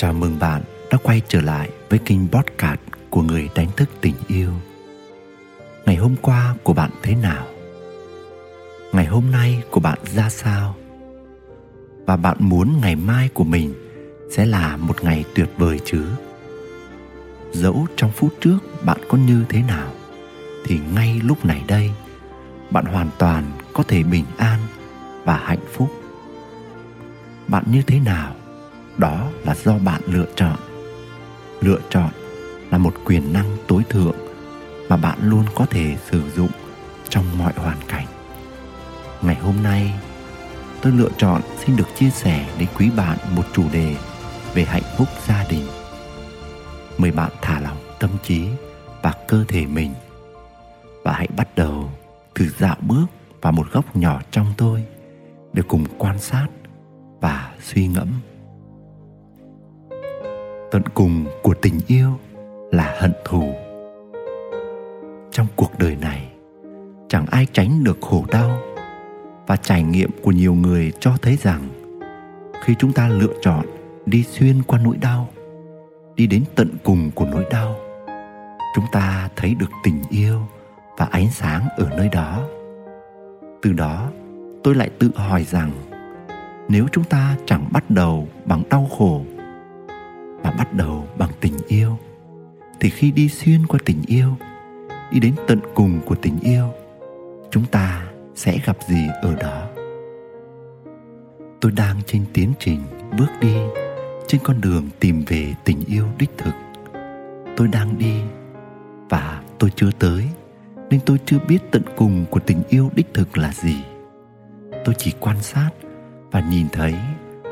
Chào mừng bạn đã quay trở lại với kênh podcast của người đánh thức tình yêu. Ngày hôm qua của bạn thế nào? Ngày hôm nay của bạn ra sao? Và bạn muốn ngày mai của mình sẽ là một ngày tuyệt vời chứ? Dẫu trong phút trước bạn có như thế nào, thì ngay lúc này đây, bạn hoàn toàn có thể bình an và hạnh phúc. Bạn như thế nào đó là do bạn lựa chọn. Lựa chọn là một quyền năng tối thượng mà bạn luôn có thể sử dụng trong mọi hoàn cảnh. Ngày hôm nay, tôi lựa chọn xin được chia sẻ đến quý bạn một chủ đề về hạnh phúc gia đình. Mời bạn thả lỏng tâm trí và cơ thể mình và hãy bắt đầu thử dạo bước vào một góc nhỏ trong tôi để cùng quan sát và suy ngẫm tận cùng của tình yêu là hận thù. Trong cuộc đời này, chẳng ai tránh được khổ đau và trải nghiệm của nhiều người cho thấy rằng khi chúng ta lựa chọn đi xuyên qua nỗi đau, đi đến tận cùng của nỗi đau, chúng ta thấy được tình yêu và ánh sáng ở nơi đó. Từ đó, tôi lại tự hỏi rằng nếu chúng ta chẳng bắt đầu bằng đau khổ bắt đầu bằng tình yêu. Thì khi đi xuyên qua tình yêu, đi đến tận cùng của tình yêu, chúng ta sẽ gặp gì ở đó? Tôi đang trên tiến trình bước đi trên con đường tìm về tình yêu đích thực. Tôi đang đi và tôi chưa tới, nên tôi chưa biết tận cùng của tình yêu đích thực là gì. Tôi chỉ quan sát và nhìn thấy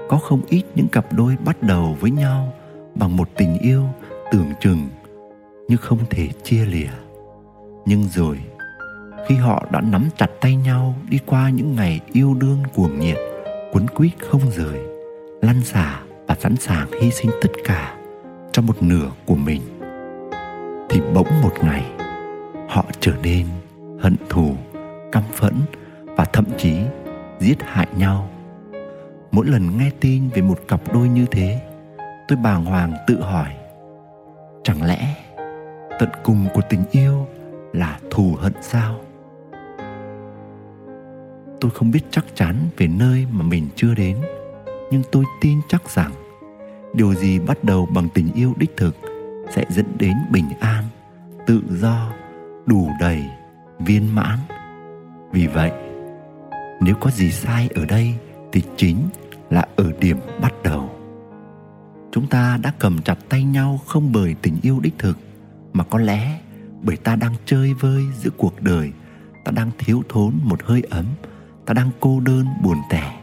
có không ít những cặp đôi bắt đầu với nhau bằng một tình yêu tưởng chừng như không thể chia lìa. Nhưng rồi, khi họ đã nắm chặt tay nhau đi qua những ngày yêu đương cuồng nhiệt quấn quýt không rời, lăn xả và sẵn sàng hy sinh tất cả cho một nửa của mình, thì bỗng một ngày, họ trở nên hận thù, căm phẫn và thậm chí giết hại nhau. Mỗi lần nghe tin về một cặp đôi như thế tôi bàng hoàng tự hỏi, chẳng lẽ tận cùng của tình yêu là thù hận sao? Tôi không biết chắc chắn về nơi mà mình chưa đến, nhưng tôi tin chắc rằng điều gì bắt đầu bằng tình yêu đích thực sẽ dẫn đến bình an, tự do, đủ đầy, viên mãn. Vì vậy, nếu có gì sai ở đây thì chính là ở điểm bắt đầu chúng ta đã cầm chặt tay nhau không bởi tình yêu đích thực, mà có lẽ bởi ta đang chơi vơi giữa cuộc đời. Ta đang thiếu thốn một hơi ấm. Ta đang cô đơn, buồn tẻ.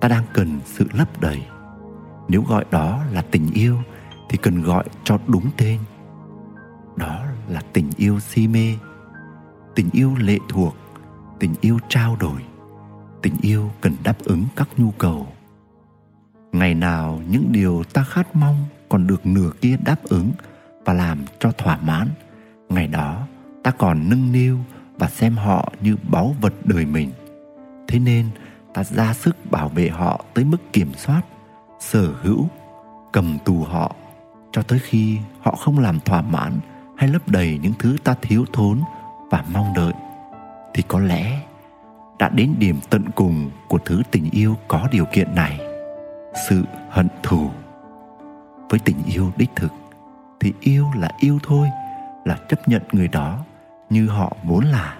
Ta đang cần sự lấp đầy. Nếu gọi đó là tình yêu, thì cần gọi cho đúng tên. Đó là tình yêu si mê. Tình yêu lệ thuộc. Tình yêu trao đổi. Tình yêu cần đáp ứng các nhu cầu ngày nào những điều ta khát mong còn được nửa kia đáp ứng và làm cho thỏa mãn, ngày đó ta còn nâng niu và xem họ như báu vật đời mình. Thế nên ta ra sức bảo vệ họ tới mức kiểm soát, sở hữu, cầm tù họ, cho tới khi họ không làm thỏa mãn hay lấp đầy những thứ ta thiếu thốn và mong đợi. Thì có lẽ đã đến điểm tận cùng của thứ tình yêu có điều kiện này sự hận thù. Với tình yêu đích thực, thì yêu là yêu thôi, là chấp nhận người đó như họ vốn là.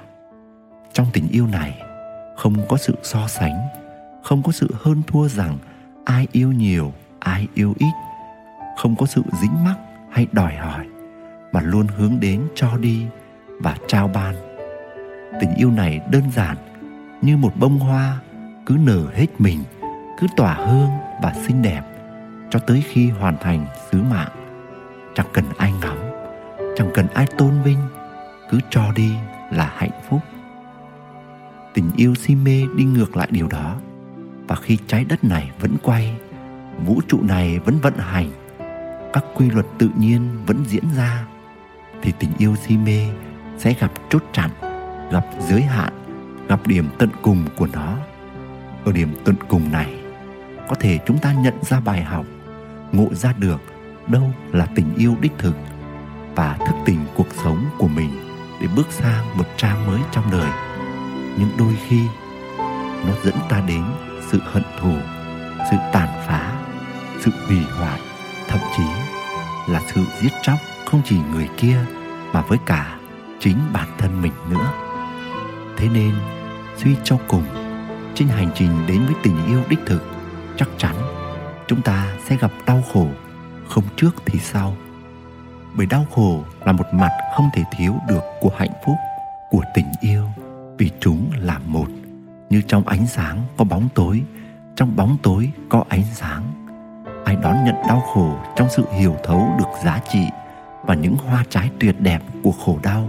Trong tình yêu này, không có sự so sánh, không có sự hơn thua rằng ai yêu nhiều, ai yêu ít. Không có sự dính mắc hay đòi hỏi, mà luôn hướng đến cho đi và trao ban. Tình yêu này đơn giản như một bông hoa, cứ nở hết mình, cứ tỏa hương và xinh đẹp cho tới khi hoàn thành sứ mạng. Chẳng cần ai ngắm, chẳng cần ai tôn vinh, cứ cho đi là hạnh phúc. Tình yêu si mê đi ngược lại điều đó, và khi trái đất này vẫn quay, vũ trụ này vẫn vận hành, các quy luật tự nhiên vẫn diễn ra, thì tình yêu si mê sẽ gặp chốt chặn, gặp giới hạn, gặp điểm tận cùng của nó. Ở điểm tận cùng này có thể chúng ta nhận ra bài học, ngộ ra được đâu là tình yêu đích thực và thức tỉnh cuộc sống của mình để bước sang một trang mới trong đời. Nhưng đôi khi, nó dẫn ta đến sự hận thù, sự tàn phá, sự hủy hoại, thậm chí là sự giết chóc không chỉ người kia mà với cả chính bản thân mình nữa. Thế nên, suy cho cùng, trên hành trình đến với tình yêu đích thực chắc chắn chúng ta sẽ gặp đau khổ, không trước thì sau. Bởi đau khổ là một mặt không thể thiếu được của hạnh phúc, của tình yêu, vì chúng là một. Như trong ánh sáng có bóng tối, trong bóng tối có ánh sáng. Ai đón nhận đau khổ trong sự hiểu thấu được giá trị và những hoa trái tuyệt đẹp của khổ đau,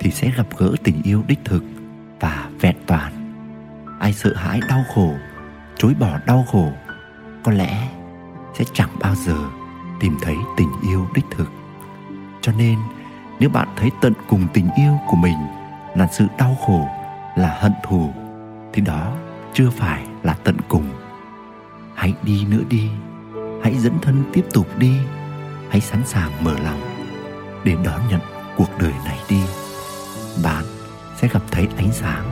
thì sẽ gặp gỡ tình yêu đích thực và vẹn toàn. Ai sợ hãi đau khổ chối bỏ đau khổ, có lẽ sẽ chẳng bao giờ tìm thấy tình yêu đích thực. Cho nên, nếu bạn thấy tận cùng tình yêu của mình là sự đau khổ, là hận thù, thì đó chưa phải là tận cùng. Hãy đi nữa đi, hãy dẫn thân tiếp tục đi, hãy sẵn sàng mở lòng để đón nhận cuộc đời này đi. Bạn sẽ gặp thấy ánh sáng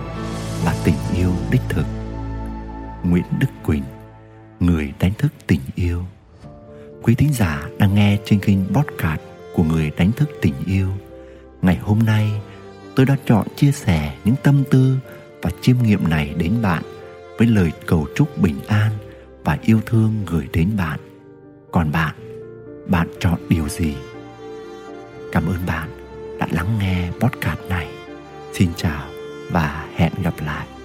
và tình yêu đích thực nguyễn đức quỳnh, người đánh thức tình yêu. Quý thính giả đang nghe trên kênh podcast của người đánh thức tình yêu. Ngày hôm nay, tôi đã chọn chia sẻ những tâm tư và chiêm nghiệm này đến bạn với lời cầu chúc bình an và yêu thương gửi đến bạn. Còn bạn bạn chọn điều gì? Cảm ơn bạn đã lắng nghe podcast này. Xin chào và hẹn gặp lại.